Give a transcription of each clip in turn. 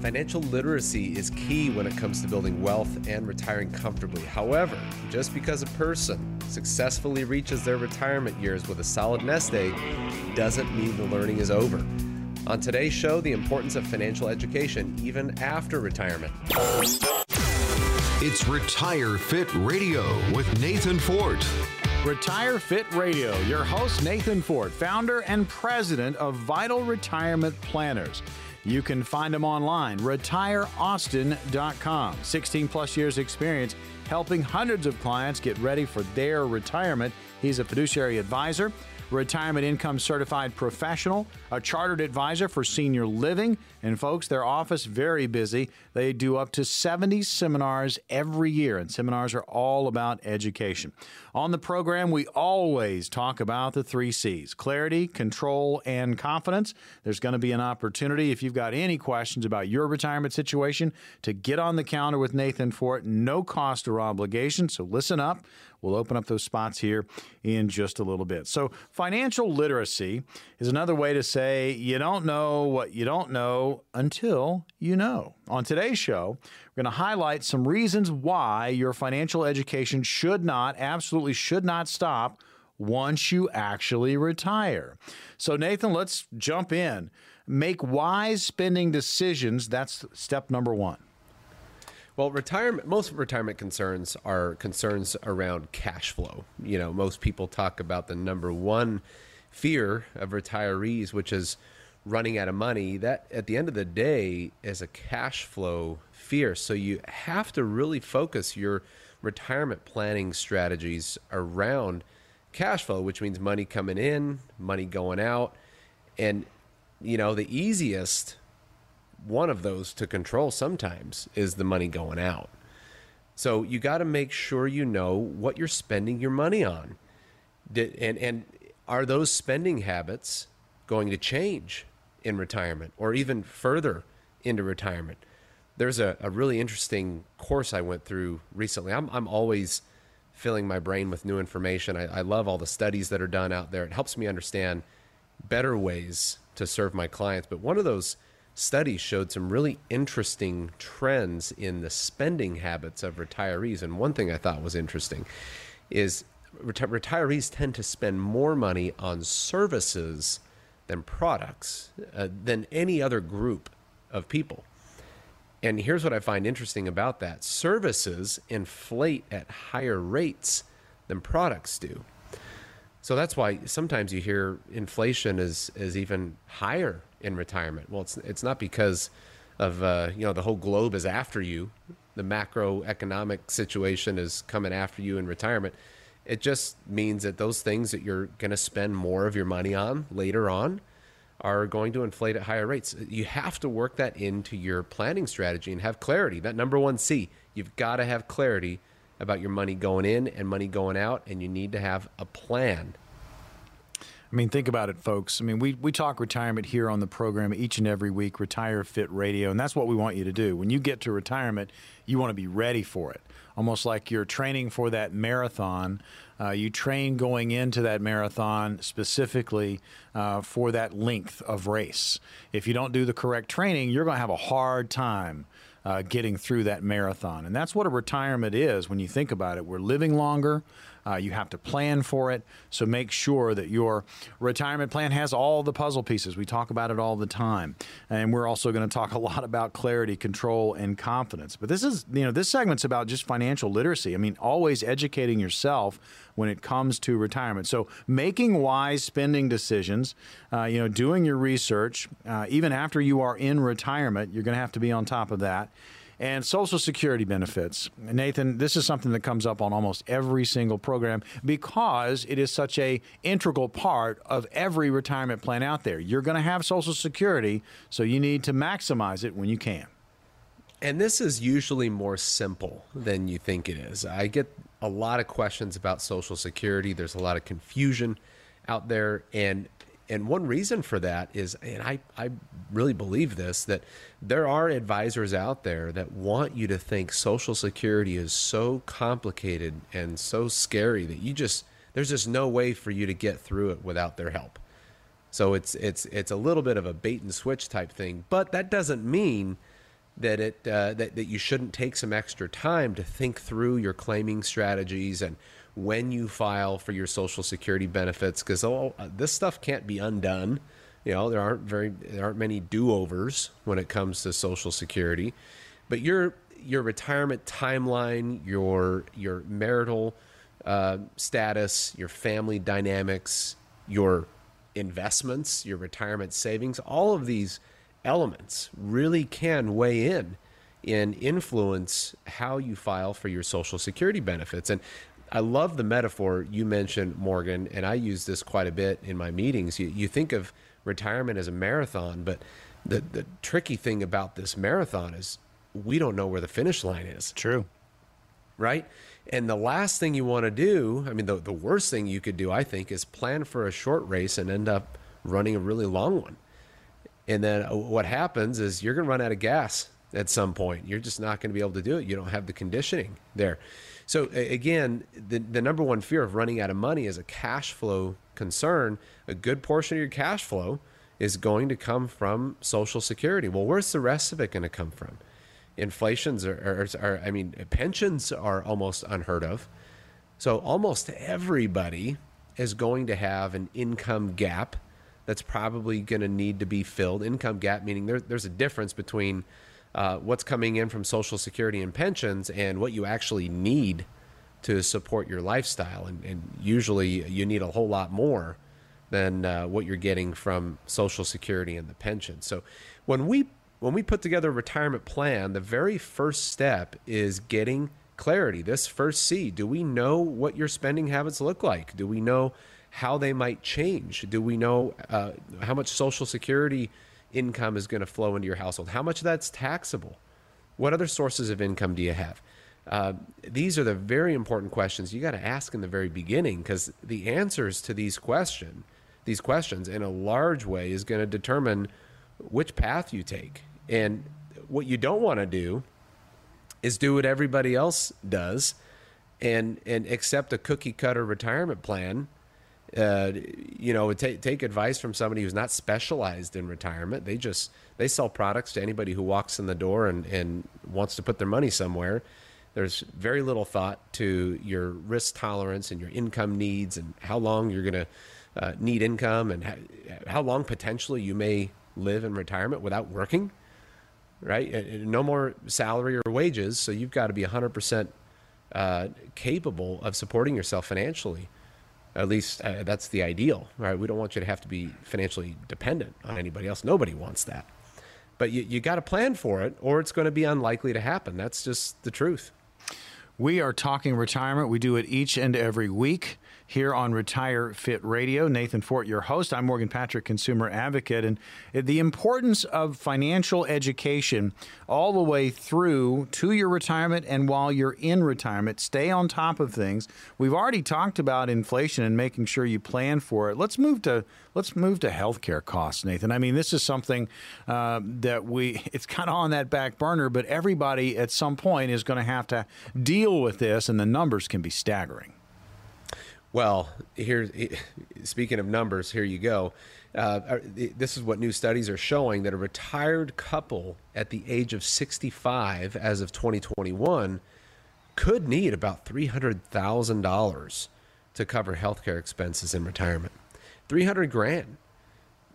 Financial literacy is key when it comes to building wealth and retiring comfortably. However, just because a person successfully reaches their retirement years with a solid nest egg doesn't mean the learning is over. On today's show, the importance of financial education even after retirement. It's Retire Fit Radio with Nathan Fort. Retire Fit Radio. Your host, Nathan Fort, founder and president of Vital Retirement Planners. You can find him online, retireaustin.com. 16 plus years experience helping hundreds of clients get ready for their retirement. He's a fiduciary advisor retirement income certified professional, a chartered advisor for senior living. And folks, their office very busy. They do up to 70 seminars every year, and seminars are all about education. On the program, we always talk about the three C's clarity, control, and confidence. There's going to be an opportunity if you've got any questions about your retirement situation to get on the counter with Nathan Fort. no cost or obligation. So listen up. We'll open up those spots here in just a little bit. So, financial literacy is another way to say you don't know what you don't know until you know. On today's show, we're going to highlight some reasons why your financial education should not, absolutely should not stop once you actually retire. So, Nathan, let's jump in. Make wise spending decisions. That's step number one. Well, retirement most retirement concerns are concerns around cash flow. You know, most people talk about the number one fear of retirees, which is running out of money. That at the end of the day is a cash flow fear. So you have to really focus your retirement planning strategies around cash flow, which means money coming in, money going out. And you know, the easiest one of those to control sometimes is the money going out. So you got to make sure you know what you're spending your money on. And, and are those spending habits going to change in retirement or even further into retirement? There's a, a really interesting course I went through recently. I'm, I'm always filling my brain with new information. I, I love all the studies that are done out there. It helps me understand better ways to serve my clients. But one of those studies showed some really interesting trends in the spending habits of retirees. And one thing I thought was interesting is reti- retirees tend to spend more money on services than products uh, than any other group of people. And here's what I find interesting about that services inflate at higher rates than products do. So that's why sometimes you hear inflation is, is even higher in retirement. Well, it's it's not because of uh, you know the whole globe is after you, the macroeconomic situation is coming after you in retirement. It just means that those things that you're going to spend more of your money on later on are going to inflate at higher rates. You have to work that into your planning strategy and have clarity. That number one C, you've got to have clarity about your money going in and money going out, and you need to have a plan I mean, think about it, folks. I mean, we, we talk retirement here on the program each and every week, Retire Fit Radio, and that's what we want you to do. When you get to retirement, you want to be ready for it. Almost like you're training for that marathon. Uh, you train going into that marathon specifically uh, for that length of race. If you don't do the correct training, you're going to have a hard time uh, getting through that marathon. And that's what a retirement is when you think about it. We're living longer. Uh, you have to plan for it. So make sure that your retirement plan has all the puzzle pieces. We talk about it all the time. And we're also going to talk a lot about clarity, control, and confidence. But this is, you know, this segment's about just financial literacy. I mean, always educating yourself when it comes to retirement. So making wise spending decisions, uh, you know, doing your research, uh, even after you are in retirement, you're going to have to be on top of that and Social Security benefits. Nathan, this is something that comes up on almost every single program because it is such a integral part of every retirement plan out there. You're going to have Social Security, so you need to maximize it when you can. And this is usually more simple than you think it is. I get a lot of questions about Social Security. There's a lot of confusion out there, and and one reason for that is, and I, I really believe this, that there are advisors out there that want you to think Social Security is so complicated and so scary that you just, there's just no way for you to get through it without their help. So it's, it's, it's a little bit of a bait and switch type thing, but that doesn't mean that it uh, that, that you shouldn't take some extra time to think through your claiming strategies and when you file for your social security benefits because oh, this stuff can't be undone. You know there aren't very there aren't many do-overs when it comes to social security. But your your retirement timeline your your marital uh, status your family dynamics your investments your retirement savings all of these elements really can weigh in and influence how you file for your social security benefits. And i love the metaphor you mentioned morgan and i use this quite a bit in my meetings you, you think of retirement as a marathon but the, the tricky thing about this marathon is we don't know where the finish line is True. right? And the last thing you want to do, I mean, the, the worst thing you could do, I think, is plan for a short race and end up running a really long one. And then uh, what happens is you're going to run out of gas at some point. You're just not going to be able to do it. You don't have the conditioning there. So again, the, the number one fear of running out of money is a cash flow concern. A good portion of your cash flow is going to come from Social Security. Well, where's the rest of it going to come from? Inflations are, are, are, I mean, pensions are almost unheard of. So almost everybody is going to have an income gap that's probably going to need to be filled. Income gap meaning there, there's a difference between uh, what's coming in from Social Security and pensions and what you actually need to support your lifestyle. And, and usually you need a whole lot more than uh, what you're getting from Social Security and the pension. So when we when we put together a retirement plan, the very first step is getting clarity. This first C, do we know what your spending habits look like? Do we know how they might change? Do we know uh, how much Social Security income is going to flow into your household? How much of that's taxable? What other sources of income do you have? Uh, these are the very important questions you got to ask in the very beginning because the answers to these question, these questions, in a large way, is going to determine which path you take. And what you don't want to do is do what everybody else does and and accept a cookie cutter retirement plan uh, you know take take advice from somebody who's not specialized in retirement they just they sell products to anybody who walks in the door and and wants to put their money somewhere there's very little thought to your risk tolerance and your income needs and how long you're going to uh, need income and how, how long potentially you may live in retirement without working right? No more salary or wages, so you've got to be 100% uh, capable of supporting yourself financially. At least uh, that's the ideal, right? We don't want you to have to be financially dependent on anybody else. Nobody wants that. But you, you got to plan for it, or it's going to be unlikely to happen. That's just the truth. We are talking retirement. We do it each and every week here on Retire Fit Radio. Nathan Fort, your host. I'm Morgan Patrick, consumer advocate. And the importance of financial education all the way through to your retirement and while you're in retirement, stay on top of things. We've already talked about inflation and making sure you plan for it. Let's move to let's move to healthcare costs, Nathan. I mean, this is something uh, that we it's kind of on that back burner, but everybody at some point is going to have to deal with this, and the numbers can be staggering. Well, here, speaking of numbers, here you go. Uh, this is what new studies are showing that a retired couple at the age of 65 as of 2021 could need about $300,000 to cover healthcare expenses in retirement. 300 grand.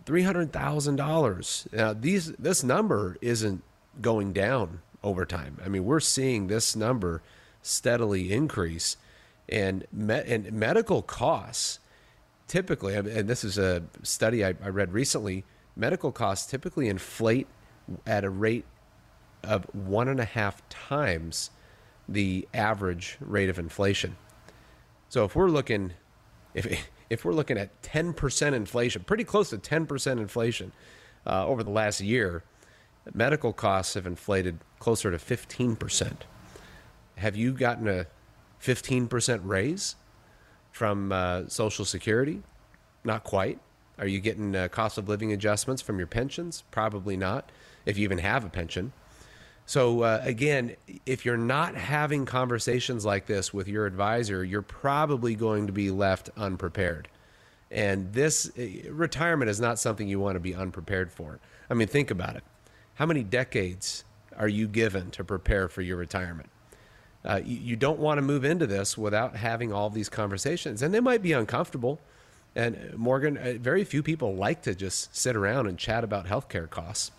$300,000. Now, these this number isn't going down over time. I mean, we're seeing this number steadily increase and me- and medical costs typically and this is a study I, I read recently medical costs typically inflate at a rate of one and a half times the average rate of inflation. So if we're looking if if we're looking at 10% inflation pretty close to 10% inflation uh, over the last year medical costs have inflated closer to 15% have you gotten a 15% raise from uh, Social Security? Not quite. Are you getting uh, cost of living adjustments from your pensions? Probably not, if you even have a pension. So, uh, again, if you're not having conversations like this with your advisor, you're probably going to be left unprepared. And this uh, retirement is not something you want to be unprepared for. I mean, think about it. How many decades are you given to prepare for your retirement? Uh, you, you don't want to move into this without having all these conversations, and they might be uncomfortable. And Morgan, uh, very few people like to just sit around and chat about healthcare costs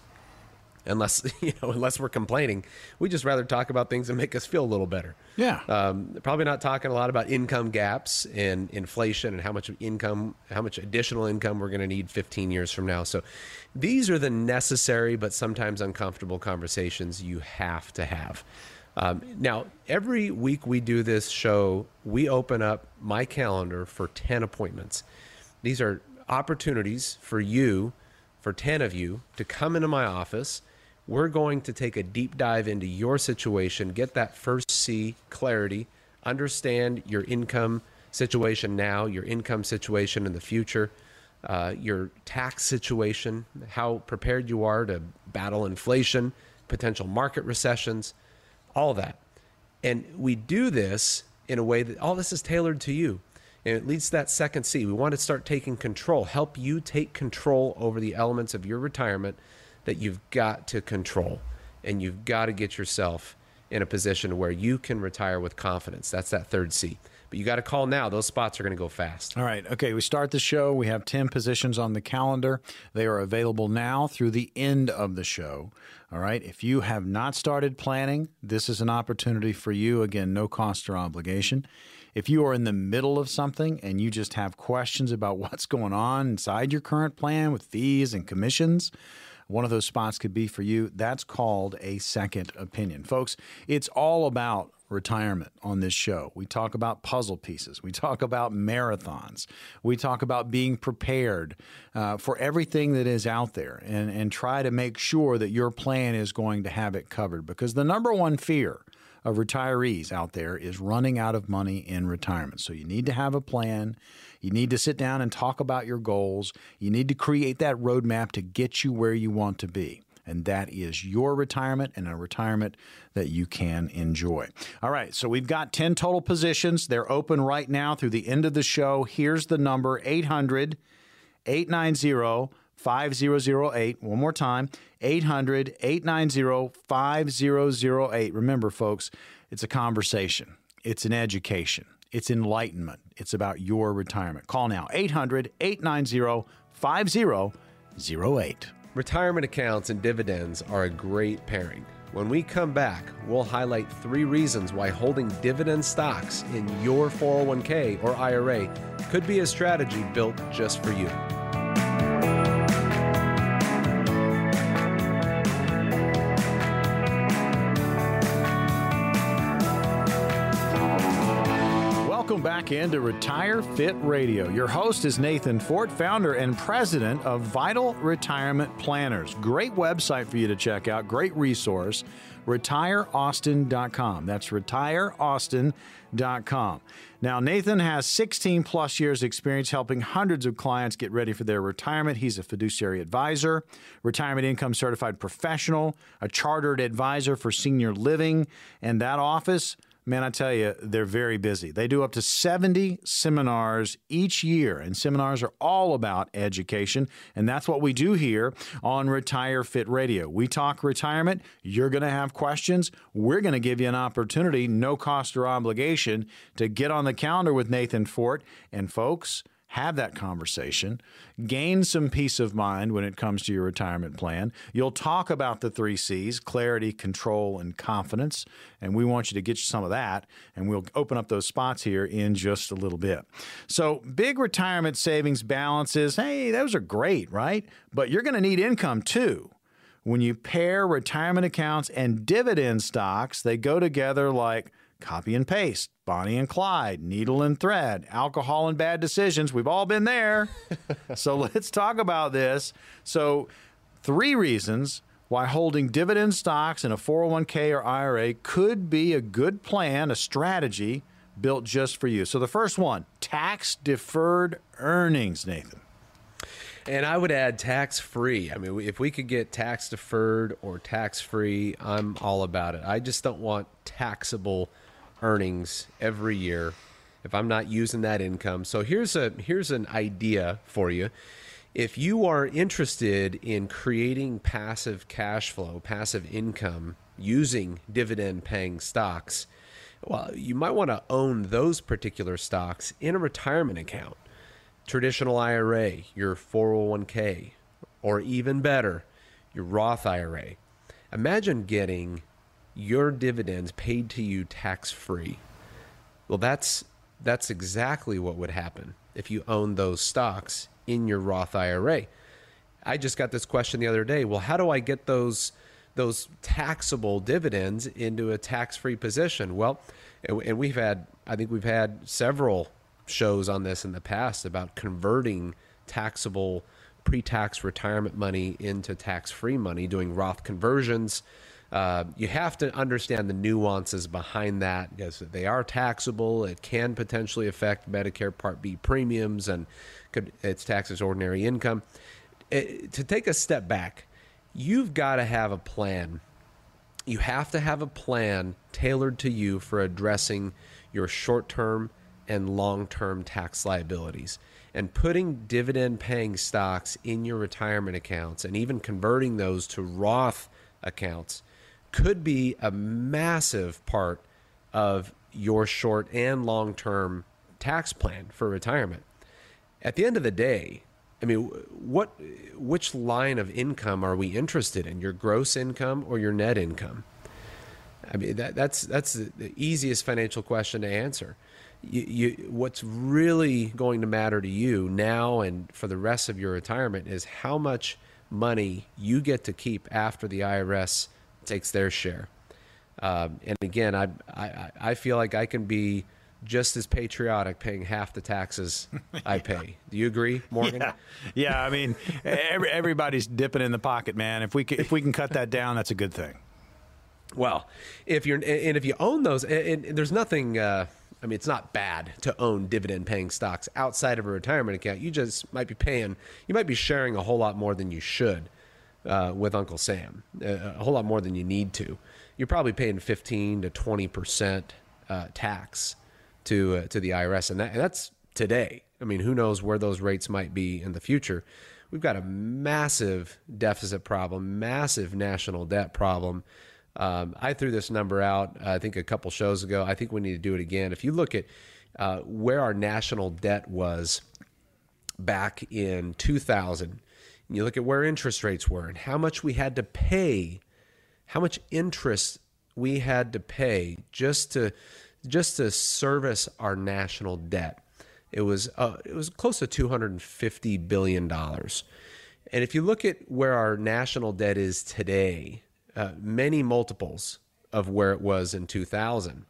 unless you know unless we're complaining we just rather talk about things that make us feel a little better Yeah. um, probably not talking a lot about income gaps and inflation and how much income how much additional income we're going to need 15 years from now so these are the necessary but sometimes uncomfortable conversations you have to have um, now every week we do this show we open up my calendar for 10 appointments. These are opportunities for you for 10 of you to come into my office. We're going to take a deep dive into your situation, get that first C clarity, understand your income situation now, your income situation in the future, uh, your tax situation, how prepared you are to battle inflation, potential market recessions, all that. And we do this in a way that all this is tailored to you. And it leads to that second C. We want to start taking control, help you take control over the elements of your retirement that you've got to control and you've got to get yourself in a position where you can retire with confidence. That's that third C. But you got to call now. Those spots are going to go fast. All right. Okay. We start the show. We have 10 positions on the calendar. They are available now through the end of the show. All right. If you have not started planning, this is an opportunity for you. Again, no cost or obligation. If you are in the middle of something and you just have questions about what's going on inside your current plan with fees and commissions, one of those spots could be for you. That's called a second opinion. Folks, it's all about retirement on this show. We talk about puzzle pieces. We talk about marathons. We talk about being prepared uh, for everything that is out there and, and try to make sure that your plan is going to have it covered. Because the number one fear of retirees out there is running out of money in retirement. So you need to have a plan. You need to sit down and talk about your goals. You need to create that roadmap to get you where you want to be. And that is your retirement and a retirement that you can enjoy. All right, so we've got 10 total positions. They're open right now through the end of the show. Here's the number 800 890 5008. One more time 800 890 5008. Remember, folks, it's a conversation, it's an education, it's enlightenment. It's about your retirement. Call now 800 890 5008. Retirement accounts and dividends are a great pairing. When we come back, we'll highlight three reasons why holding dividend stocks in your 401k or IRA could be a strategy built just for you. Back into Retire Fit Radio. Your host is Nathan Fort, founder and president of Vital Retirement Planners. Great website for you to check out, great resource, retireaustin.com. That's retireaustin.com. Now, Nathan has 16 plus years experience helping hundreds of clients get ready for their retirement. He's a fiduciary advisor, retirement income certified professional, a chartered advisor for senior living, and that office Man, I tell you, they're very busy. They do up to 70 seminars each year, and seminars are all about education. And that's what we do here on Retire Fit Radio. We talk retirement. You're going to have questions. We're going to give you an opportunity, no cost or obligation, to get on the calendar with Nathan Fort. And folks, have that conversation, gain some peace of mind when it comes to your retirement plan. You'll talk about the three C's clarity, control, and confidence. And we want you to get you some of that. And we'll open up those spots here in just a little bit. So, big retirement savings balances, hey, those are great, right? But you're going to need income too. When you pair retirement accounts and dividend stocks, they go together like copy and paste, Bonnie and Clyde, needle and thread, alcohol and bad decisions. We've all been there. so let's talk about this. So, three reasons why holding dividend stocks in a 401k or IRA could be a good plan, a strategy built just for you. So, the first one tax deferred earnings, Nathan. And I would add tax free. I mean, if we could get tax deferred or tax free, I'm all about it. I just don't want taxable earnings every year if I'm not using that income. So here's a here's an idea for you. If you are interested in creating passive cash flow, passive income using dividend paying stocks, well, you might want to own those particular stocks in a retirement account, traditional IRA, your 401k, or even better, your Roth IRA. Imagine getting your dividends paid to you tax free. Well, that's that's exactly what would happen if you own those stocks in your Roth IRA. I just got this question the other day. Well, how do I get those those taxable dividends into a tax-free position? Well, and we've had I think we've had several shows on this in the past about converting taxable pre-tax retirement money into tax-free money, doing Roth conversions. Uh, you have to understand the nuances behind that because they are taxable. It can potentially affect Medicare Part B premiums and could, it's taxed as ordinary income. It, uh, to take a step back, you've got to have a plan. You have to have a plan tailored to you for addressing your short term and long term tax liabilities. And putting dividend paying stocks in your retirement accounts and even converting those to Roth accounts could be a massive part of your short and long term tax plan for retirement. At the end of the day, I mean, what, which line of income are we interested in? Your gross income or your net income? I mean, that, that's that's the easiest financial question to answer. You, you, what's really going to matter to you now and for the rest of your retirement is how much money you get to keep after the IRS takes their share. Um, and again, I, I I feel like I can be just as patriotic paying half the taxes I pay. Do you agree, Morgan? Yeah, yeah I mean, every, everybody's dipping in the pocket, man. If we can, if we can cut that down, that's a good thing. Well, if you're and if you own those, and, and there's nothing. Uh, I mean, it's not bad to own dividend-paying stocks outside of a retirement account. You just might be paying. You might be sharing a whole lot more than you should uh, with Uncle Sam, uh, a whole lot more than you need to. You're probably paying 15 to 20 percent uh, tax to uh, to the IRS, and, that, and that's today. I mean, who knows where those rates might be in the future? We've got a massive deficit problem, massive national debt problem. Um, I threw this number out, I think, a couple shows ago. I think we need to do it again. If you look at uh, where our national debt was back in 2000, you look at where interest rates were and how much we had to pay, how much interest we had to pay just to just to service our national debt. It was uh, it was close to 250 billion dollars. And if you look at where our national debt is today, uh, many multiples of where it was in 2000.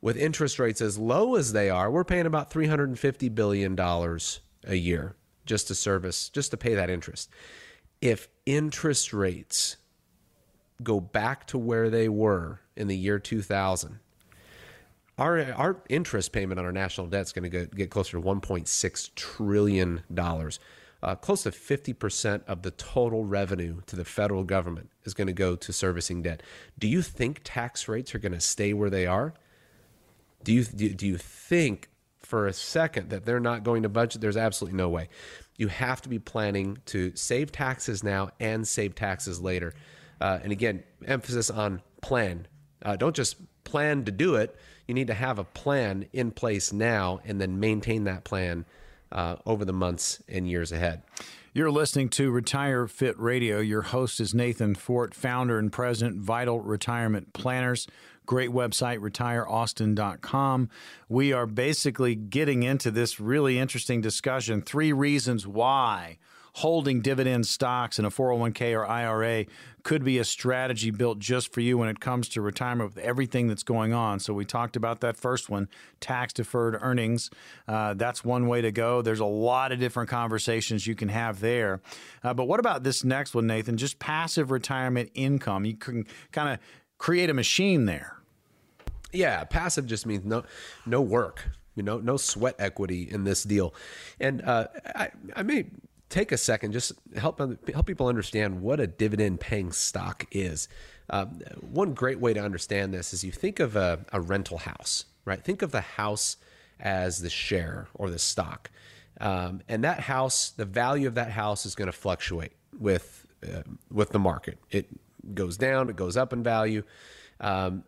With interest rates as low as they are, we're paying about 350 billion dollars a year just to service, just to pay that interest. If interest rates go back to where they were in the year 2000, our our interest payment on our national debt is going to get, closer to 1.6 trillion dollars. Uh, close to 50% of the total revenue to the federal government is going to go to servicing debt. Do you think tax rates are going to stay where they are? Do you do, do you think for a second that they're not going to budget, there's absolutely no way. You have to be planning to save taxes now and save taxes later. Uh, and again, emphasis on plan. Uh, don't just plan to do it. You need to have a plan in place now and then maintain that plan uh, over the months and years ahead. You're listening to Retire Fit Radio. Your host is Nathan Fort, founder and president, Vital Retirement Planners. Great website, retireaustin.com. We are basically getting into this really interesting discussion three reasons why holding dividend stocks in a 401k or IRA could be a strategy built just for you when it comes to retirement with everything that's going on. So, we talked about that first one tax deferred earnings. Uh, that's one way to go. There's a lot of different conversations you can have there. Uh, but what about this next one, Nathan? Just passive retirement income. You can kind of create a machine there. Yeah, passive just means no no work, you know, no sweat equity in this deal. And uh, I, I may take a second just help help people understand what a dividend paying stock is. Um, one great way to understand this is you think of a, a rental house, right? Think of the house as the share or the stock. Um, and that house, the value of that house is going to fluctuate with uh, with the market. It goes down, it goes up in value. Um,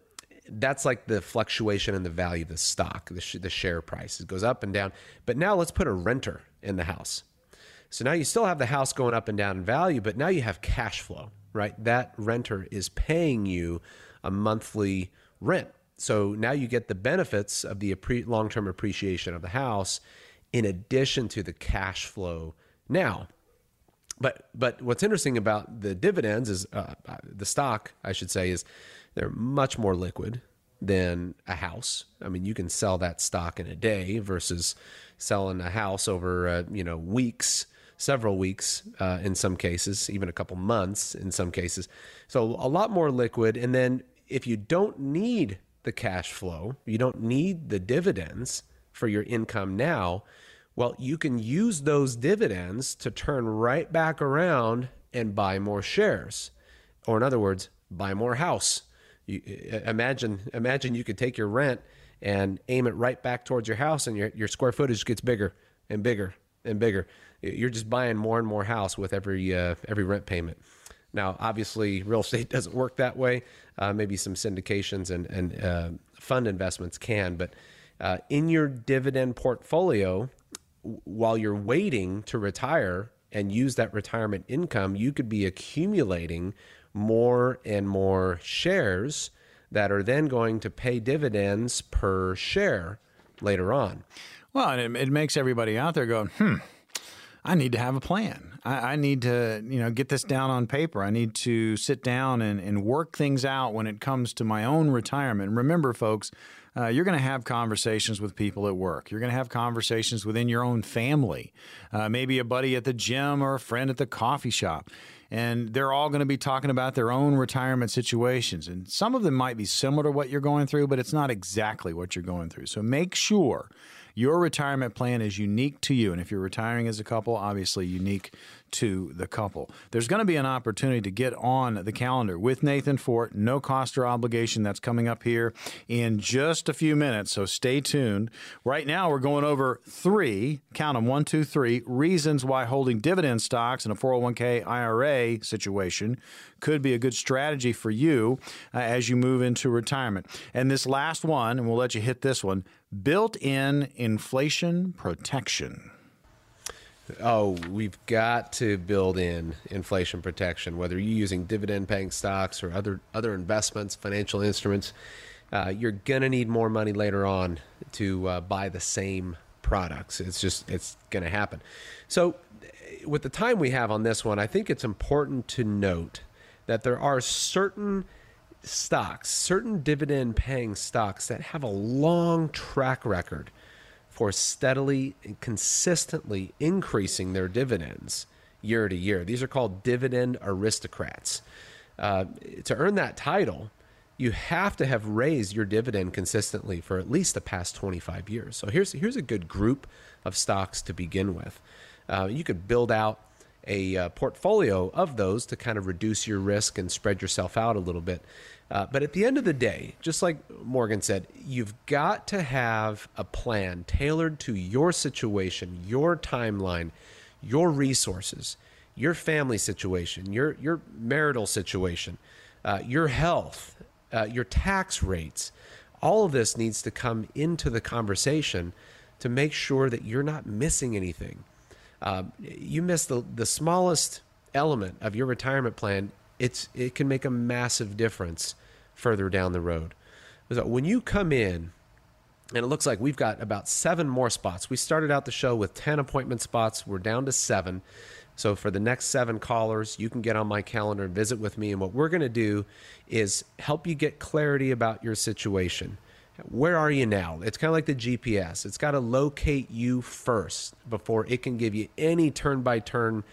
that's like the fluctuation in the value of the stock, the, sh- the share price. It goes up and down. But now let's put a renter in the house. So now you still have the house going up and down in value, but now you have cash flow, right? That renter is paying you a monthly rent. So now you get the benefits of the long term appreciation of the house in addition to the cash flow now. But but what's interesting about the dividends is uh, the stock, I should say, is they're much more liquid than a house. I mean, you can sell that stock in a day versus selling a house over uh, you know weeks, several weeks uh, in some cases, even a couple months in some cases. So a lot more liquid. And then if you don't need the cash flow, you don't need the dividends for your income now. Well, you can use those dividends to turn right back around and buy more shares. Or, in other words, buy more house. You, imagine, imagine you could take your rent and aim it right back towards your house, and your, your square footage gets bigger and bigger and bigger. You're just buying more and more house with every uh, every rent payment. Now, obviously, real estate doesn't work that way. Uh, maybe some syndications and and uh, fund investments can, but uh, in your dividend portfolio, while you're waiting to retire and use that retirement income, you could be accumulating more and more shares that are then going to pay dividends per share later on. Well, and it, it makes everybody out there go, hmm, I need to have a plan. I, I, need to, you know, get this down on paper. I need to sit down and, and work things out when it comes to my own retirement. remember, folks, uh, you're going to have conversations with people at work. You're going to have conversations within your own family, uh, maybe a buddy at the gym or a friend at the coffee shop. And they're all going to be talking about their own retirement situations. And some of them might be similar to what you're going through, but it's not exactly what you're going through. So make sure your retirement plan is unique to you. And if you're retiring as a couple, obviously unique to the couple. There's going to be an opportunity to get on the calendar with Nathan Fort, no cost or obligation. That's coming up here in just a few minutes. So stay tuned. Right now, we're going over three, count them one, two, three, reasons why holding dividend stocks in a 401k IRA situation could be a good strategy for you uh, as you move into retirement. And this last one, and we'll let you hit this one built in inflation protection. Oh, we've got to build in inflation protection, whether you're using dividend paying stocks or other, other investments, financial instruments. Uh, you're going to need more money later on to uh, buy the same products. It's just, it's going to happen. So, with the time we have on this one, I think it's important to note that there are certain stocks, certain dividend paying stocks that have a long track record for steadily and consistently increasing their dividends year to year. These are called dividend aristocrats. Uh, to earn that title, you have to have raised your dividend consistently for at least the past 25 years. So here's here's a good group of stocks to begin with. Uh, you could build out a uh, portfolio of those to kind of reduce your risk and spread yourself out a little bit. Uh, but at the end of the day, just like Morgan said, you've got to have a plan tailored to your situation, your timeline, your resources, your family situation, your your marital situation, uh, your health, uh, your tax rates. All of this needs to come into the conversation to make sure that you're not missing anything. Uh, you miss the the smallest element of your retirement plan it's it can make a massive difference further down the road. So when you come in, and it looks like we've got about seven more spots. We started out the show with 10 appointment spots. We're down to seven. So for the next seven callers, you can get on my calendar and visit with me. And what we're going to do is help you get clarity about your situation. Where are you now? It's kind of like the GPS. It's got to locate you first before it can give you any turn by turn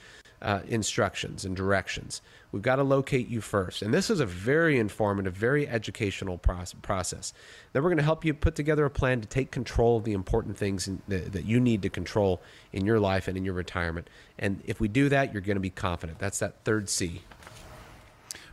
Uh, instructions and directions. We've got to locate you first. And this is a very informative, very educational process. Then we're going to help you put together a plan to take control of the important things that you need to control in your life and in your retirement. And if we do that, you're going to be confident. That's that third C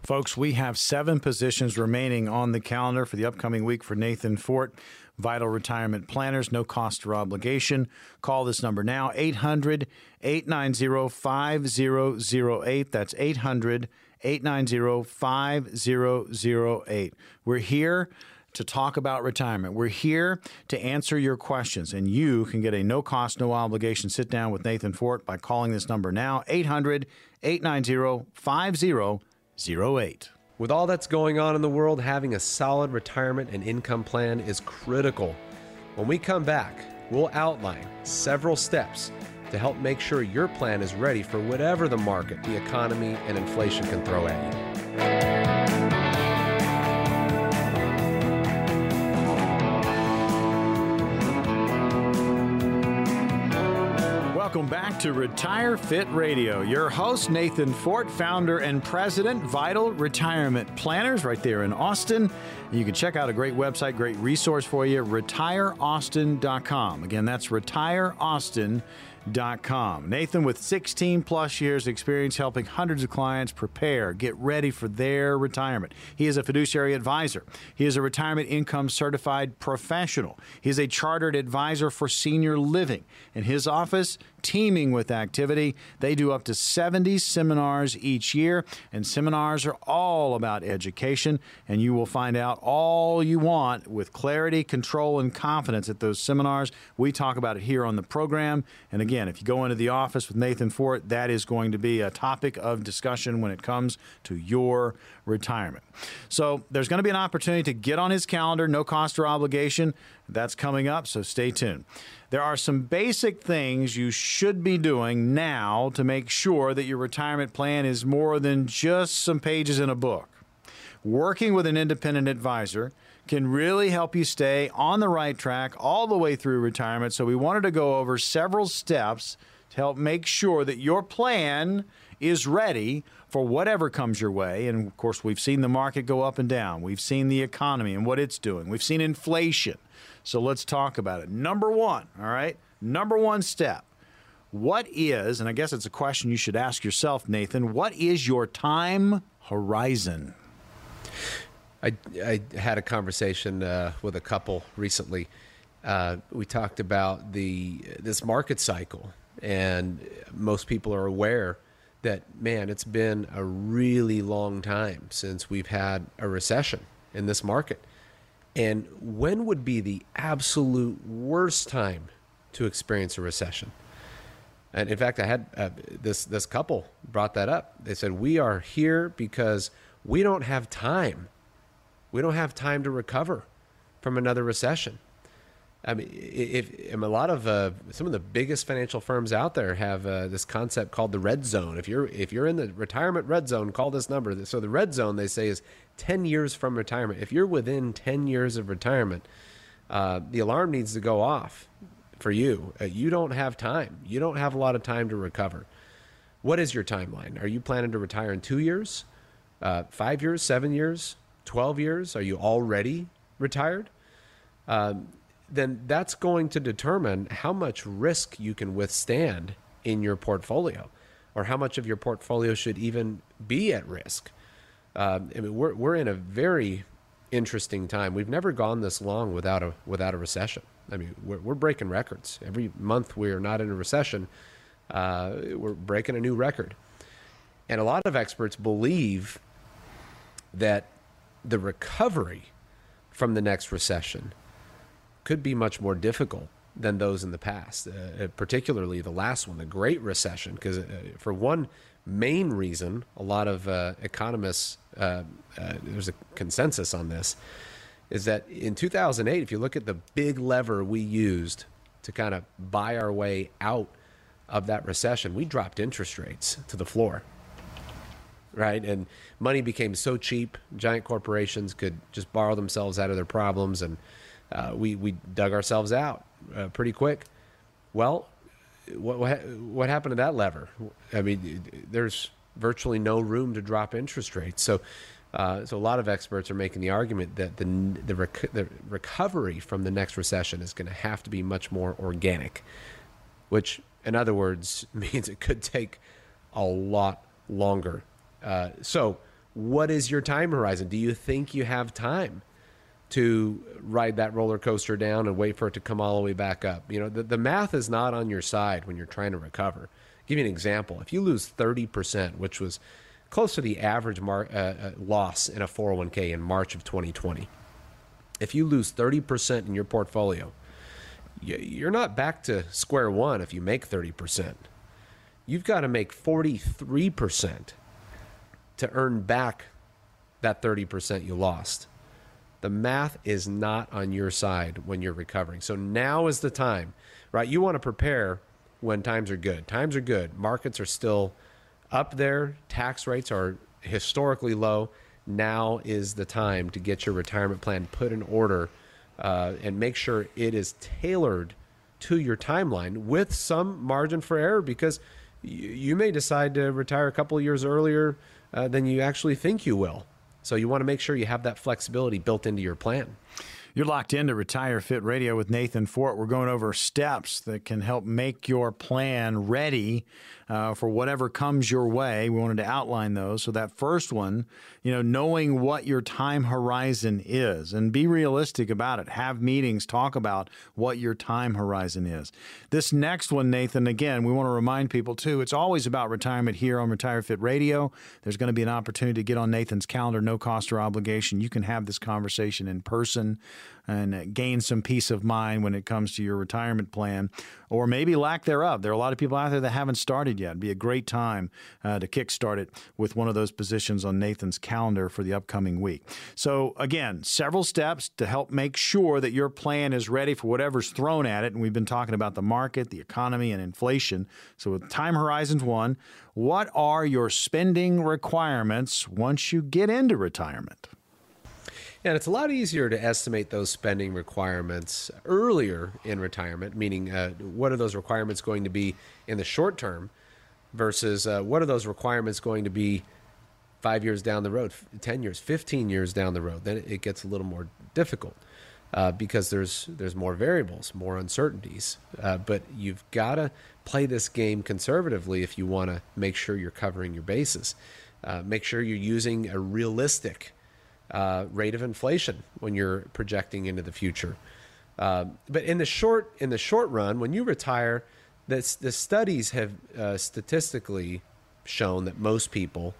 Folks, we have seven positions remaining on the calendar for the upcoming week for Nathan Fort. Vital Retirement Planners, no cost or obligation. Call this number now, 800 890 5008. That's 800 890 5008. We're here to talk about retirement. We're here to answer your questions, and you can get a no cost, no obligation sit down with Nathan Fort by calling this number now, 800 890 5008. With all that's going on in the world, having a solid retirement and income plan is critical. When we come back, we'll outline several steps to help make sure your plan is ready for whatever the market, the economy, and inflation can throw at you. Back to Retire Fit Radio. Your host, Nathan Fort, founder and president, Vital Retirement Planners, right there in Austin. You can check out a great website, great resource for you, retireaustin.com. Again, that's retireaustin.com. Nathan, with 16 plus years experience helping hundreds of clients prepare, get ready for their retirement. He is a fiduciary advisor. He is a retirement income certified professional. He is a chartered advisor for senior living. In his office, teeming with activity. They do up to 70 seminars each year, and seminars are all about education, and you will find out all you want with clarity, control, and confidence at those seminars. We talk about it here on the program. And again, if you go into the office with Nathan Fort, that is going to be a topic of discussion when it comes to your retirement. So there's going to be an opportunity to get on his calendar, no cost or obligation. That's coming up, so stay tuned. There are some basic things you should be doing now to make sure that your retirement plan is more than just some pages in a book. Working with an independent advisor can really help you stay on the right track all the way through retirement. So, we wanted to go over several steps to help make sure that your plan is ready for whatever comes your way. And of course, we've seen the market go up and down, we've seen the economy and what it's doing, we've seen inflation. So let's talk about it. Number one, all right, number one step. What is, and I guess it's a question you should ask yourself, Nathan, what is your time horizon? I, I had a conversation uh, with a couple recently. Uh, we talked about the this market cycle, and most people are aware that man, it's been a really long time since we've had a recession in this market. And when would be the absolute worst time to experience a recession? And in fact, I had uh, this this couple brought that up. They said we are here because we don't have time. We don't have time to recover from another recession. I mean, if, a lot of uh, some of the biggest financial firms out there have uh, this concept called the red zone. If you're if you're in the retirement red zone, call this number. So the red zone they say is 10 years from retirement. If you're within 10 years of retirement, uh, the alarm needs to go off for you. Uh, you don't have time. You don't have a lot of time to recover. What is your timeline? Are you planning to retire in two years, uh, five years, seven years, 12 years? Are you already retired? Um, then that's going to determine how much risk you can withstand in your portfolio or how much of your portfolio should even be at risk. Um, I mean, we're, we're in a very interesting time. We've never gone this long without a, without a recession. I mean, we're, we're breaking records. Every month we're not in a recession, uh, we're breaking a new record. And a lot of experts believe that the recovery from the next recession could be much more difficult than those in the past, uh, particularly the last one, the Great Recession. Because uh, for one main reason, a lot of uh, economists, uh, uh, there's a consensus on this, is that in 2008, if you look at the big lever we used to kind of buy our way out of that recession, we dropped interest rates to the floor. Right. And money became so cheap, giant corporations could just borrow themselves out of their problems and uh, we we dug ourselves out uh, pretty quick. Well, what what happened to that lever? I mean, there's virtually no room to drop interest rates. So, uh, so a lot of experts are making the argument that the the, rec- the recovery from the next recession is going to have to be much more organic, which, in other words, means it could take a lot longer. Uh, so what is your time horizon? Do you think you have time to ride that roller coaster down and wait for it to come all the way back up? You know, the, the math is not on your side when you're trying to recover. Give you an example. If you lose 30%, which was close to the average mar- uh, uh, loss in a 401k in March of 2020, if you lose 30% in your portfolio, you're not back to square one if you make 30%. You've got to make 43% to earn back that 30% you lost. The math is not on your side when you're recovering. So now is the time, right? You want to prepare when times are good. Times are good. Markets are still up there. Tax rates are historically low. Now is the time to get your retirement plan put in order uh, and make sure it is tailored to your timeline with some margin for error because you, you may decide to retire a couple years earlier uh, than you actually think you will. So you want to make sure you have that flexibility built into your plan. You're locked into Retire Fit Radio with Nathan Fort. We're going over steps that can help make your plan ready uh, for whatever comes your way. We wanted to outline those. So that first one, you know, knowing what your time horizon is and be realistic about it. Have meetings, talk about what your time horizon is. This next one, Nathan, again, we want to remind people too, it's always about retirement here on Retire Fit Radio. There's going to be an opportunity to get on Nathan's calendar, no cost or obligation. You can have this conversation in person and gain some peace of mind when it comes to your retirement plan or maybe lack thereof. There are a lot of people out there that haven't started yet. It'd be a great time uh, to kickstart it with one of those positions on Nathan's calendar for the upcoming week. So, again, several steps to help make sure that your plan is ready for whatever's thrown at it. And we've been talking about the market, the economy, and inflation. So, with time horizons one, what are your spending requirements once you get into retirement? And it's a lot easier to estimate those spending requirements earlier in retirement, meaning uh, what are those requirements going to be in the short term versus uh, what are those requirements going to be five years down the road, 10 years, 15 years down the road. Then it gets a little more difficult. Uh, because there's there's more variables, more uncertainties. Uh, but you've got to play this game conservatively if you want to make sure you're covering your bases. Uh, make sure you're using a realistic uh, rate of inflation when you're projecting into the future. Uh, but in the short in the short run, when you retire, the studies have uh, statistically shown that most people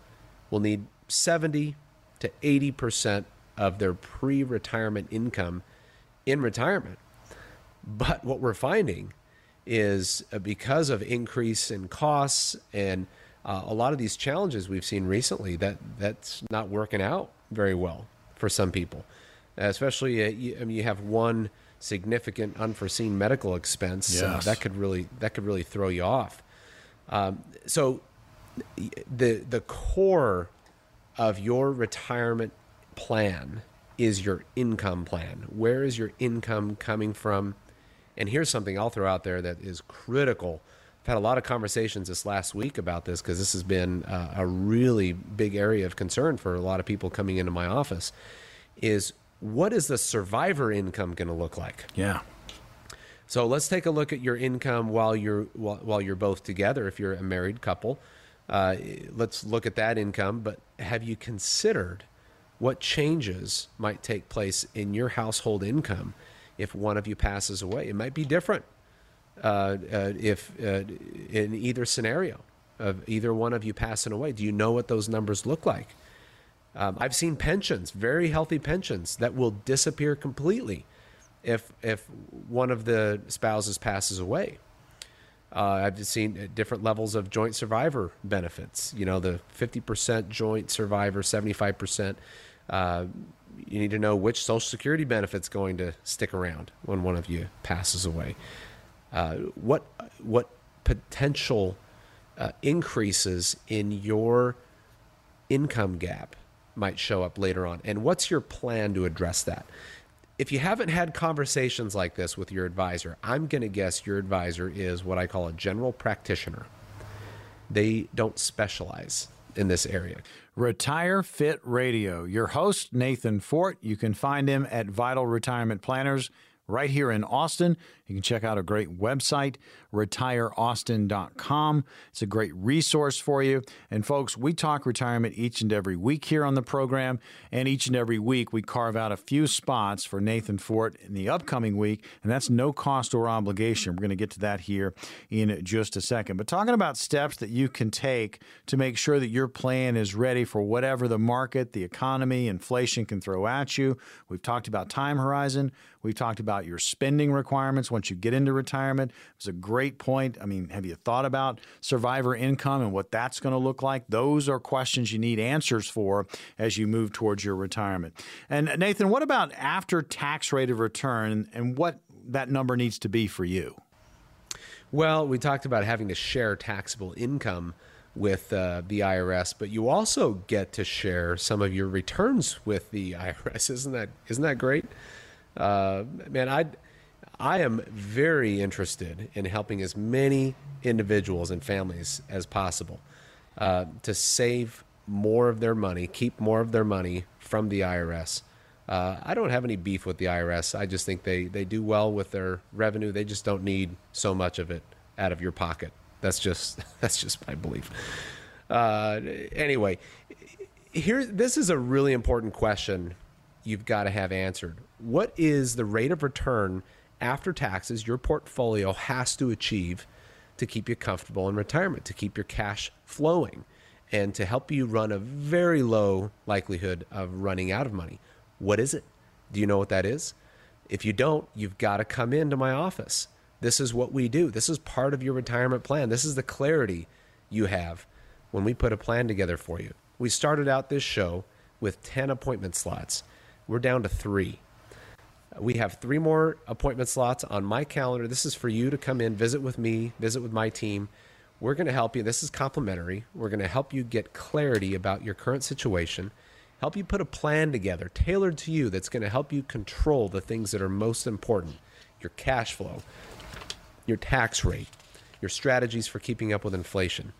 will need 70 to 80 percent of their pre-retirement income in retirement. But what we're finding is uh, because of increase in costs and uh, a lot of these challenges we've seen recently that that's not working out very well for some people, especially uh, you, I mean you have one significant unforeseen medical expense uh, yes. uh, that could really that could really throw you off. Um, so the the core of your retirement plan is your income plan. Where is your income coming from? And here's something I'll throw out there that is critical I've had a lot of conversations this last week about this because this has been uh, a really big area of concern for a lot of people coming into my office. Is what is the survivor income going to look like? Yeah. So let's take a look at your income while you're while, while you're both together. If you're a married couple, uh, let's look at that income. But have you considered what changes might take place in your household income if one of you passes away? It might be different if uh, in either scenario of either one of you passing away? Do you know what those numbers look like? Um, I've seen pensions, very healthy pensions, that will disappear completely if if one of the spouses passes away. Uh, I've seen different levels of joint survivor benefits. You know, the 50% joint survivor, 75%. Uh, you need to know which Social Security benefit's going to stick around when one of you passes away. Uh, what what potential uh, increases in your income gap might show up later on, and what's your plan to address that? If you haven't had conversations like this with your advisor, I'm going to guess your advisor is what I call a general practitioner. They don't specialize in this area. Retire Fit Radio. Your host, Nathan Fort. You can find him at Vital Retirement Planners right here in Austin. You can check out a great website, retireaustin.com. It's a great resource for you. And folks, we talk retirement each and every week here on the program. And each and every week, we carve out a few spots for Nathan Fort in the upcoming week. And that's no cost or obligation. We're going to get to that here in just a second. But talking about steps that you can take to make sure that your plan is ready for whatever the market, the economy, inflation can throw at you. We've talked about time horizon. We've talked about your spending requirements once you get into retirement. It was a great point. I mean, have you thought about survivor income and what that's going to look like? Those are questions you need answers for as you move towards your retirement. And Nathan, what about after tax rate of return and what that number needs to be for you? Well, we talked about having to share taxable income with uh, the IRS, but you also get to share some of your returns with the IRS. Isn't that isn't that great? Uh, man, I I am very interested in helping as many individuals and families as possible uh, to save more of their money, keep more of their money from the IRS. Uh, I don't have any beef with the IRS. I just think they, they do well with their revenue. They just don't need so much of it out of your pocket. That's just that's just my belief. Uh, anyway, here this is a really important question you've got to have answered. What is the rate of return after taxes your portfolio has to achieve to keep you comfortable in retirement, to keep your cash flowing, and to help you run a very low likelihood of running out of money? What is it? Do you know what that is? If you don't, you've got to come into my office. This is what we do. This is part of your retirement plan. This is the clarity you have when we put a plan together for you. We started out this show with 10 appointment slots. We're down to three. We have three more appointment slots on my calendar. This is for you to come in, visit with me, visit with my team. We're going to help you. This is complimentary. We're going to help you get clarity about your current situation, help you put a plan together tailored to you that's going to help you control the things that are most important your cash flow, your tax rate, your strategies for keeping up with inflation.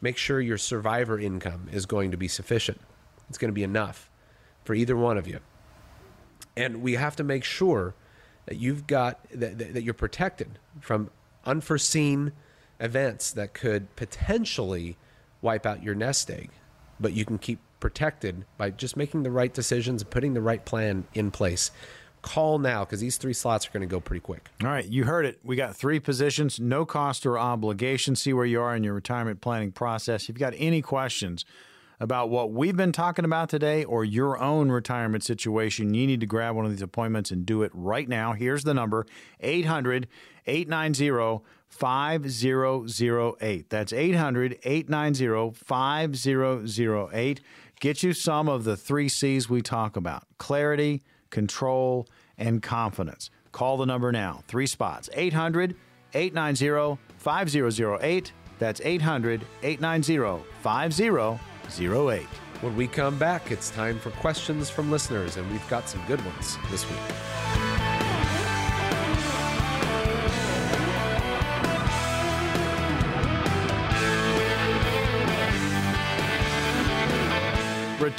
Make sure your survivor income is going to be sufficient. It's going to be enough for either one of you and we have to make sure that you've got that, that you're protected from unforeseen events that could potentially wipe out your nest egg but you can keep protected by just making the right decisions and putting the right plan in place call now because these three slots are going to go pretty quick. All right, you heard it. We got three positions, no cost or obligation. See where you are in your retirement planning process. If you've got any questions, about what we've been talking about today or your own retirement situation, you need to grab one of these appointments and do it right now. Here's the number 800 890 5008. That's 800 890 5008. Get you some of the three C's we talk about clarity, control, and confidence. Call the number now. Three spots 800 890 5008. That's 800 890 5008. 08. When we come back, it's time for questions from listeners, and we've got some good ones this week.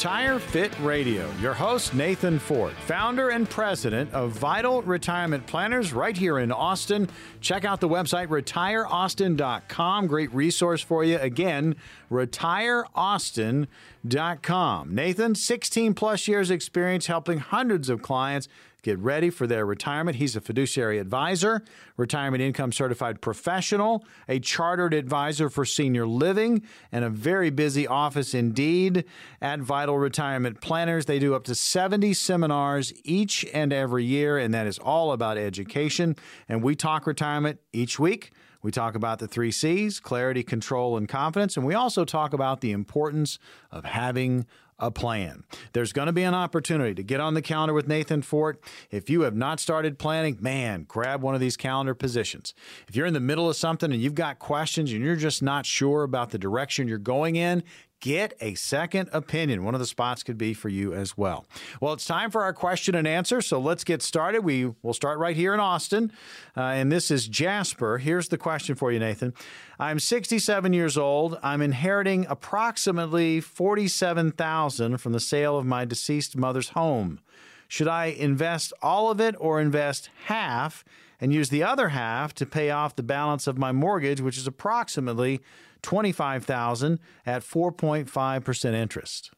Retire Fit Radio. Your host, Nathan Fort, founder and president of Vital Retirement Planners right here in Austin. Check out the website, retireaustin.com. Great resource for you. Again, retireaustin.com. Nathan, 16 plus years experience helping hundreds of clients get ready for their retirement. He's a fiduciary advisor, retirement income certified professional, a chartered advisor for senior living, and a very busy office indeed at Vital Retirement Planners. They do up to 70 seminars each and every year, and that is all about education. And we talk retirement each week. We talk about the three C's clarity, control, and confidence. And we also talk about the importance of having a plan. There's going to be an opportunity to get on the calendar with Nathan Fort. If you have not started planning, man, grab one of these calendar positions. If you're in the middle of something and you've got questions and you're just not sure about the direction you're going in, Get a second opinion. One of the spots could be for you as well. Well, it's time for our question and answer. So let's get started. We will start right here in Austin. Uh, and this is Jasper. Here's the question for you, Nathan. I'm 67 years old. I'm inheriting approximately 47,000 from the sale of my deceased mother's home. Should I invest all of it or invest half and use the other half to pay off the balance of my mortgage, which is approximately 25000 at 4.5% interest?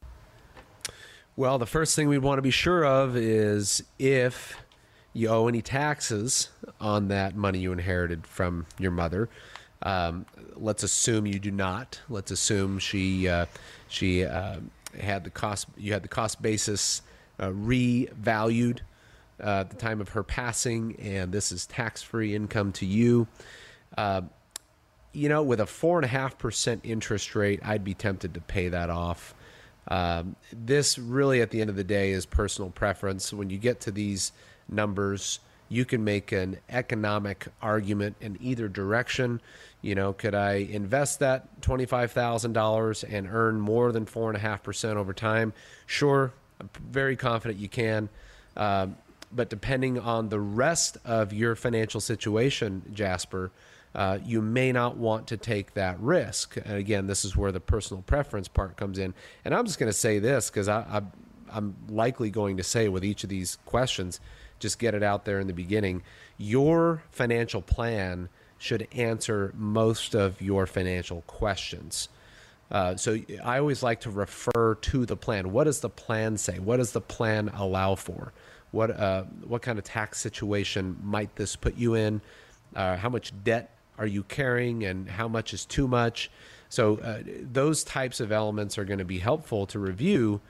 Well, the first thing we'd want to be sure of is if you owe any taxes on that money you inherited from your mother. Um, let's assume you do not. Let's assume she uh, she uh, had the cost you had the cost basis uh, revalued uh, at the time of her passing, and this is tax free income to you. Uh, you know, with a four and a half percent interest rate, I'd be tempted to pay that off. Um, this really, at the end of the day, is personal preference. When you get to these numbers, you can make an economic argument in either direction. You know, could I invest that $25,000 and earn more than 4.5% over time? Sure, I'm very confident you can. Um, but depending on the rest of your financial situation, Jasper, uh, you may not want to take that risk. And again, this is where the personal preference part comes in. And I'm just going to say this because I, I'm likely going to say with each of these questions, just get it out there in the beginning. Your financial plan should answer most of your financial questions. Uh, so I always like to refer to the plan. What does the plan say? What does the plan allow for? What uh, what kind of tax situation might this put you in? Uh, how much debt are you carrying, and how much is too much? So uh, those types of elements are going to be helpful to review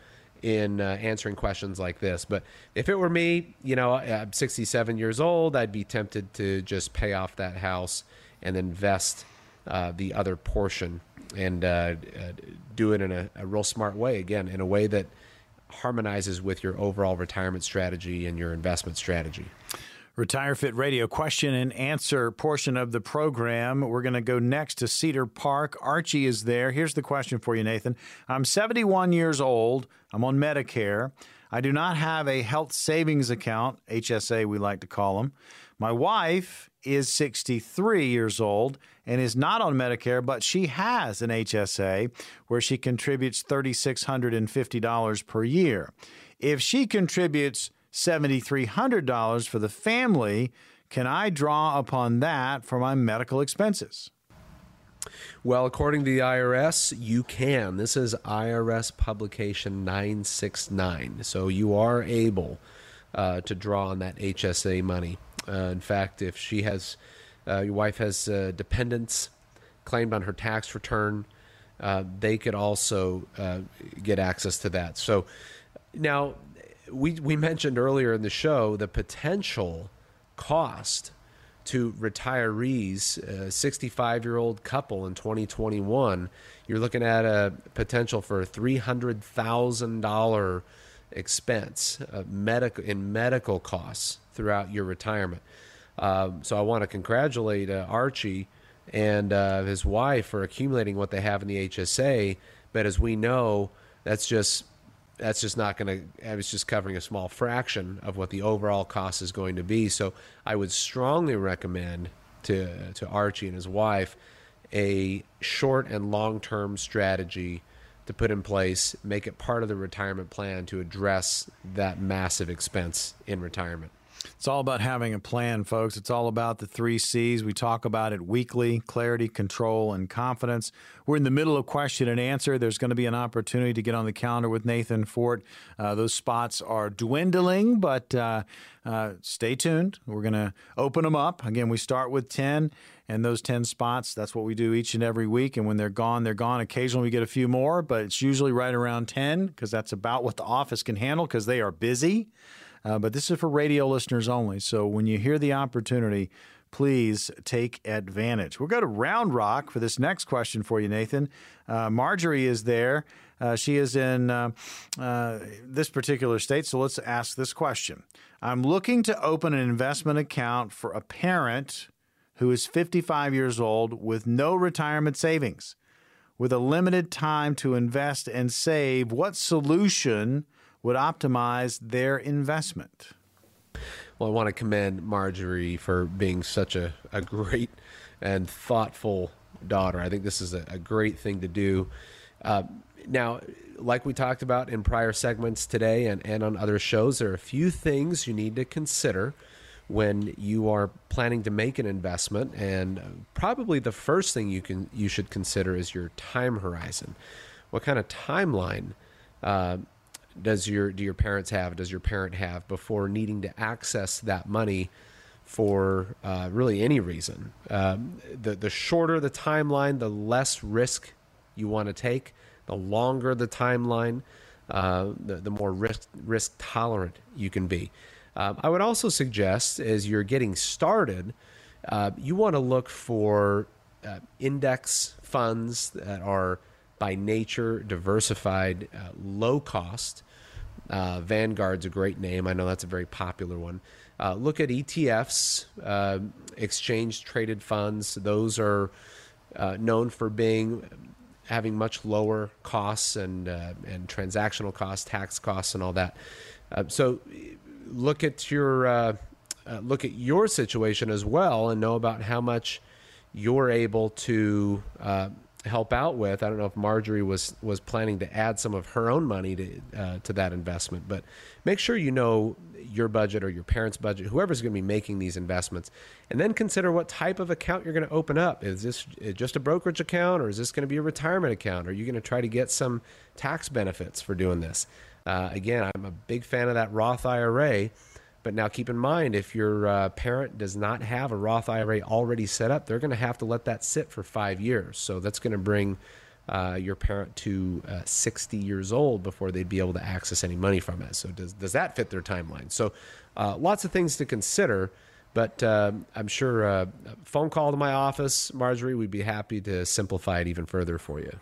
in uh, answering questions like this. But if it were me, you know, I'm 67 years old, I'd be tempted to just pay off that house and invest uh, the other portion and uh, do it in a, a, real smart way. Again, in a way that harmonizes with your overall retirement strategy and your investment strategy. Retire Fit Radio question and answer portion of the program. We're going to go next to Cedar Park. Archie is there. Here's the question for you, Nathan. I'm 71 years old. I'm on Medicare. I do not have a health savings account, HSA, we like to call them. My wife is 63 years old and is not on Medicare, but she has an HSA where she contributes $3,650 per year. If she contributes $7,300 for the family, can I draw upon that for my medical expenses? Well, according to the IRS, you can. This is IRS publication 969. So you are able uh, to draw on that HSA money. Uh, in fact, if she has, uh, your wife has uh, dependents claimed on her tax return, they could also get access to that. So now, we we mentioned earlier in the show the potential cost to retirees, a 65 year old couple in 2021, you're looking at a potential for a $300,000 expense medical in medical costs throughout your retirement. Um, so I want to congratulate uh, Archie and uh, his wife for accumulating what they have in the HSA. But as we know, that's just that's just not going to it's just covering a small fraction of what the overall cost is going to be so i would strongly recommend to to archie and his wife a short and long term strategy to put in place make it part of the retirement plan to address that massive expense in retirement it's all about having a plan, folks. It's all about the three C's. We talk about it weekly clarity, control, and confidence. We're in the middle of question and answer. There's going to be an opportunity to get on the calendar with Nathan Fort. Uh, those spots are dwindling, but uh, uh, stay tuned. We're going to open them up. Again, we start with 10, and those 10 spots, that's what we do each and every week. And when they're gone, they're gone. Occasionally we get a few more, but it's usually right around 10 because that's about what the office can handle because they are busy. Uh, but this is for radio listeners only. So when you hear the opportunity, please take advantage. We'll go to Round Rock for this next question for you, Nathan. Uh, Marjorie is there. Uh, she is in uh, uh, this particular state. So let's ask this question I'm looking to open an investment account for a parent who is 55 years old with no retirement savings. With a limited time to invest and save, what solution would optimize their investment. Well, I want to commend Marjorie for being such a, a great and thoughtful daughter. I think this is a, a great thing to do. Uh, now, like we talked about in prior segments today and, and on other shows, there are a few things you need to consider when you are planning to make an investment. And probably the first thing you can you should consider is your time horizon. What kind of timeline uh, does your do your parents have? Does your parent have before needing to access that money? for uh, really any reason. Um, the the shorter the timeline, the less risk you want to take. The longer the timeline, uh, the the more risk risk tolerant you can be. Um, I would also suggest as you're getting started, uh, you want to look for uh, index funds that are by nature diversified, uh, low cost. Uh, Vanguard's a great name. I know that's a very popular one. Uh, look at ETFs, uh, exchange traded funds. Those are uh, known for being having much lower costs and uh, and transactional costs, tax costs, and all that. Uh, so look at your look at your situation as well, and know about how much you're able to help out with. I don't know if Marjorie was was planning to add some of her own money to uh, to that investment, but make sure you know your budget or your parents' budget, whoever's going to be making these investments, and then consider what type of account you're going to open up. Is this just a brokerage account, or is this going to be a retirement account? Are you going to try to get some tax benefits for doing this? Uh, again, I'm a big fan of that Roth IRA. But now keep in mind, if your uh, parent does not have a Roth IRA already set up, they're going to have to let that sit for five years. So that's going to bring uh, your parent to uh, 60 years old before they'd be able to access any money from it. So does does that fit their timeline? So uh, lots of things to consider. But uh, I'm sure a uh, phone call to my office, Marjorie, we'd be happy to simplify it even further for you.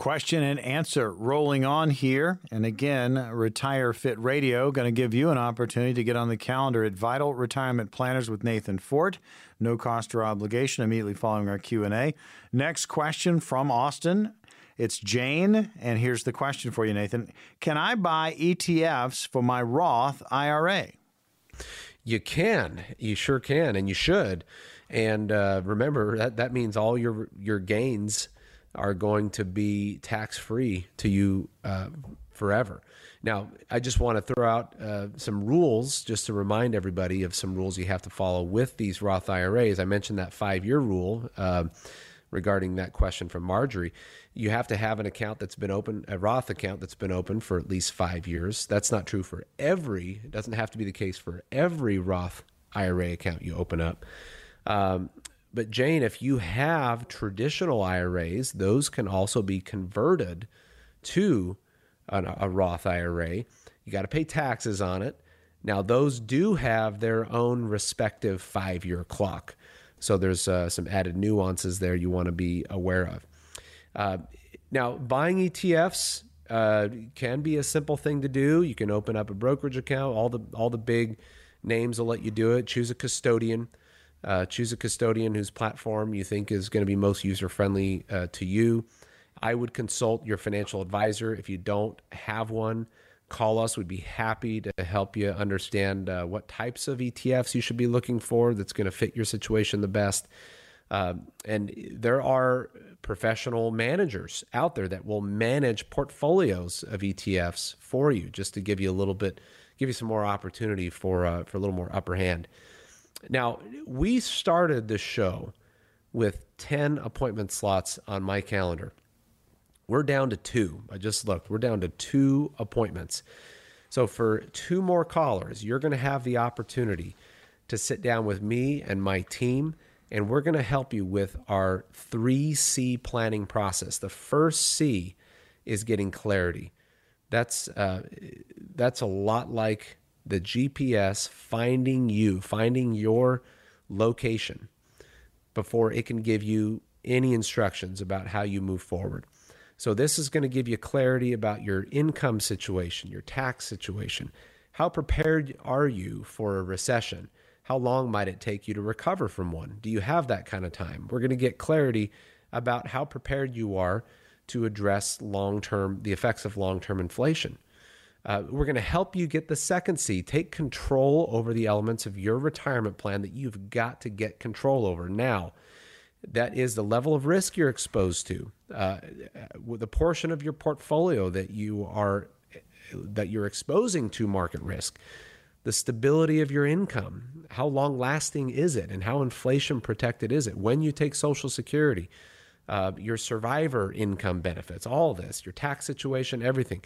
Question and answer rolling on here. And again, Retire Fit Radio going to give you an opportunity to get on the calendar at Vital Retirement Planners with Nathan Fort. No cost or obligation immediately following our Q&A. Next question from Austin. It's Jane, and here's the question for you, Nathan. Can I buy ETFs for my Roth IRA? You can. You sure can, and you should. And uh, remember that that means all your your gains – are going to be tax free to you uh, forever. Now, I just want to throw out uh, some rules just to remind everybody of some rules you have to follow with these Roth IRAs. I mentioned that five year rule uh, regarding that question from Marjorie. You have to have an account that's been open, a Roth account that's been open for at least five years. That's not true for every, it doesn't have to be the case for every Roth IRA account you open up. Um, but Jane, if you have traditional IRAs, those can also be converted to an, a Roth IRA. You got to pay taxes on it. Now, those do have their own respective five year clock. So there's uh, some added nuances there you want to be aware of. Uh, now, buying ETFs uh, can be a simple thing to do. You can open up a brokerage account. All the all the big names will let you do it. Choose a custodian. Uh, choose a custodian whose platform you think is going to be most user friendly uh, to you. I would consult your financial advisor. If you don't have one, call us. We'd be happy to help you understand uh, what types of ETFs you should be looking for that's going to fit your situation the best. Um, and there are professional managers out there that will manage portfolios of ETFs for you, just to give you a little bit, give you some more opportunity for uh, for a little more upper hand. Now, we started the show with 10 appointment slots on my calendar. We're down to two. I just looked. We're down to two appointments. So, for two more callers, you're going to have the opportunity to sit down with me and my team, and we're going to help you with our 3C planning process. The first C is getting clarity. That's, uh, that's a lot like the GPS finding you, finding your location before it can give you any instructions about how you move forward. So, this is going to give you clarity about your income situation, your tax situation. How prepared are you for a recession? How long might it take you to recover from one? Do you have that kind of time? We're going to get clarity about how prepared you are to address long term, the effects of long term inflation. Uh, we're going to help you get the second C. Take control over the elements of your retirement plan that you've got to get control over. Now, that is the level of risk you're exposed to, uh, the portion of your portfolio that you are that you're exposing to market risk, the stability of your income, how long lasting is it, and how inflation protected is it when you take Social Security, uh, your survivor income benefits, all this, your tax situation, everything.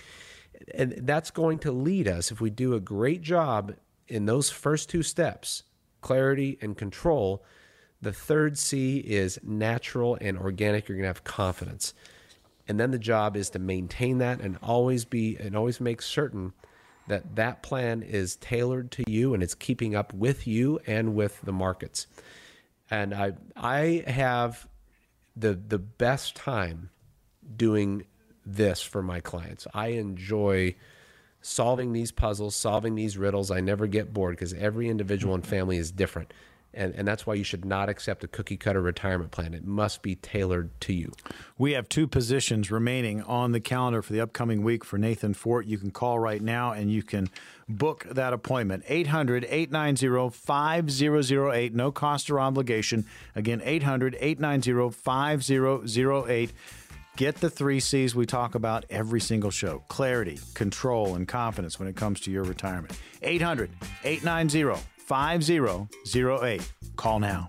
And that's going to lead us, if we do a great job in those first two steps, clarity and control, the third C is natural and organic. You're going to have confidence. And then the job is to maintain that and always be and always make certain that that plan is tailored to you and it's keeping up with you and with the markets. And I I have the the best time doing this for my clients. I enjoy solving these puzzles, solving these riddles. I never get bored because every individual and family is different and, and that's why you should not accept a cookie cutter retirement plan. It must be tailored to you. We have two positions remaining on the calendar for the upcoming week for Nathan Fort. You can call right now and you can book that appointment. 800 890 5008, no cost or obligation. Again, 800 890 5008. Get the three C's we talk about every single show clarity, control, and confidence when it comes to your retirement. 800 890 5008. Call now.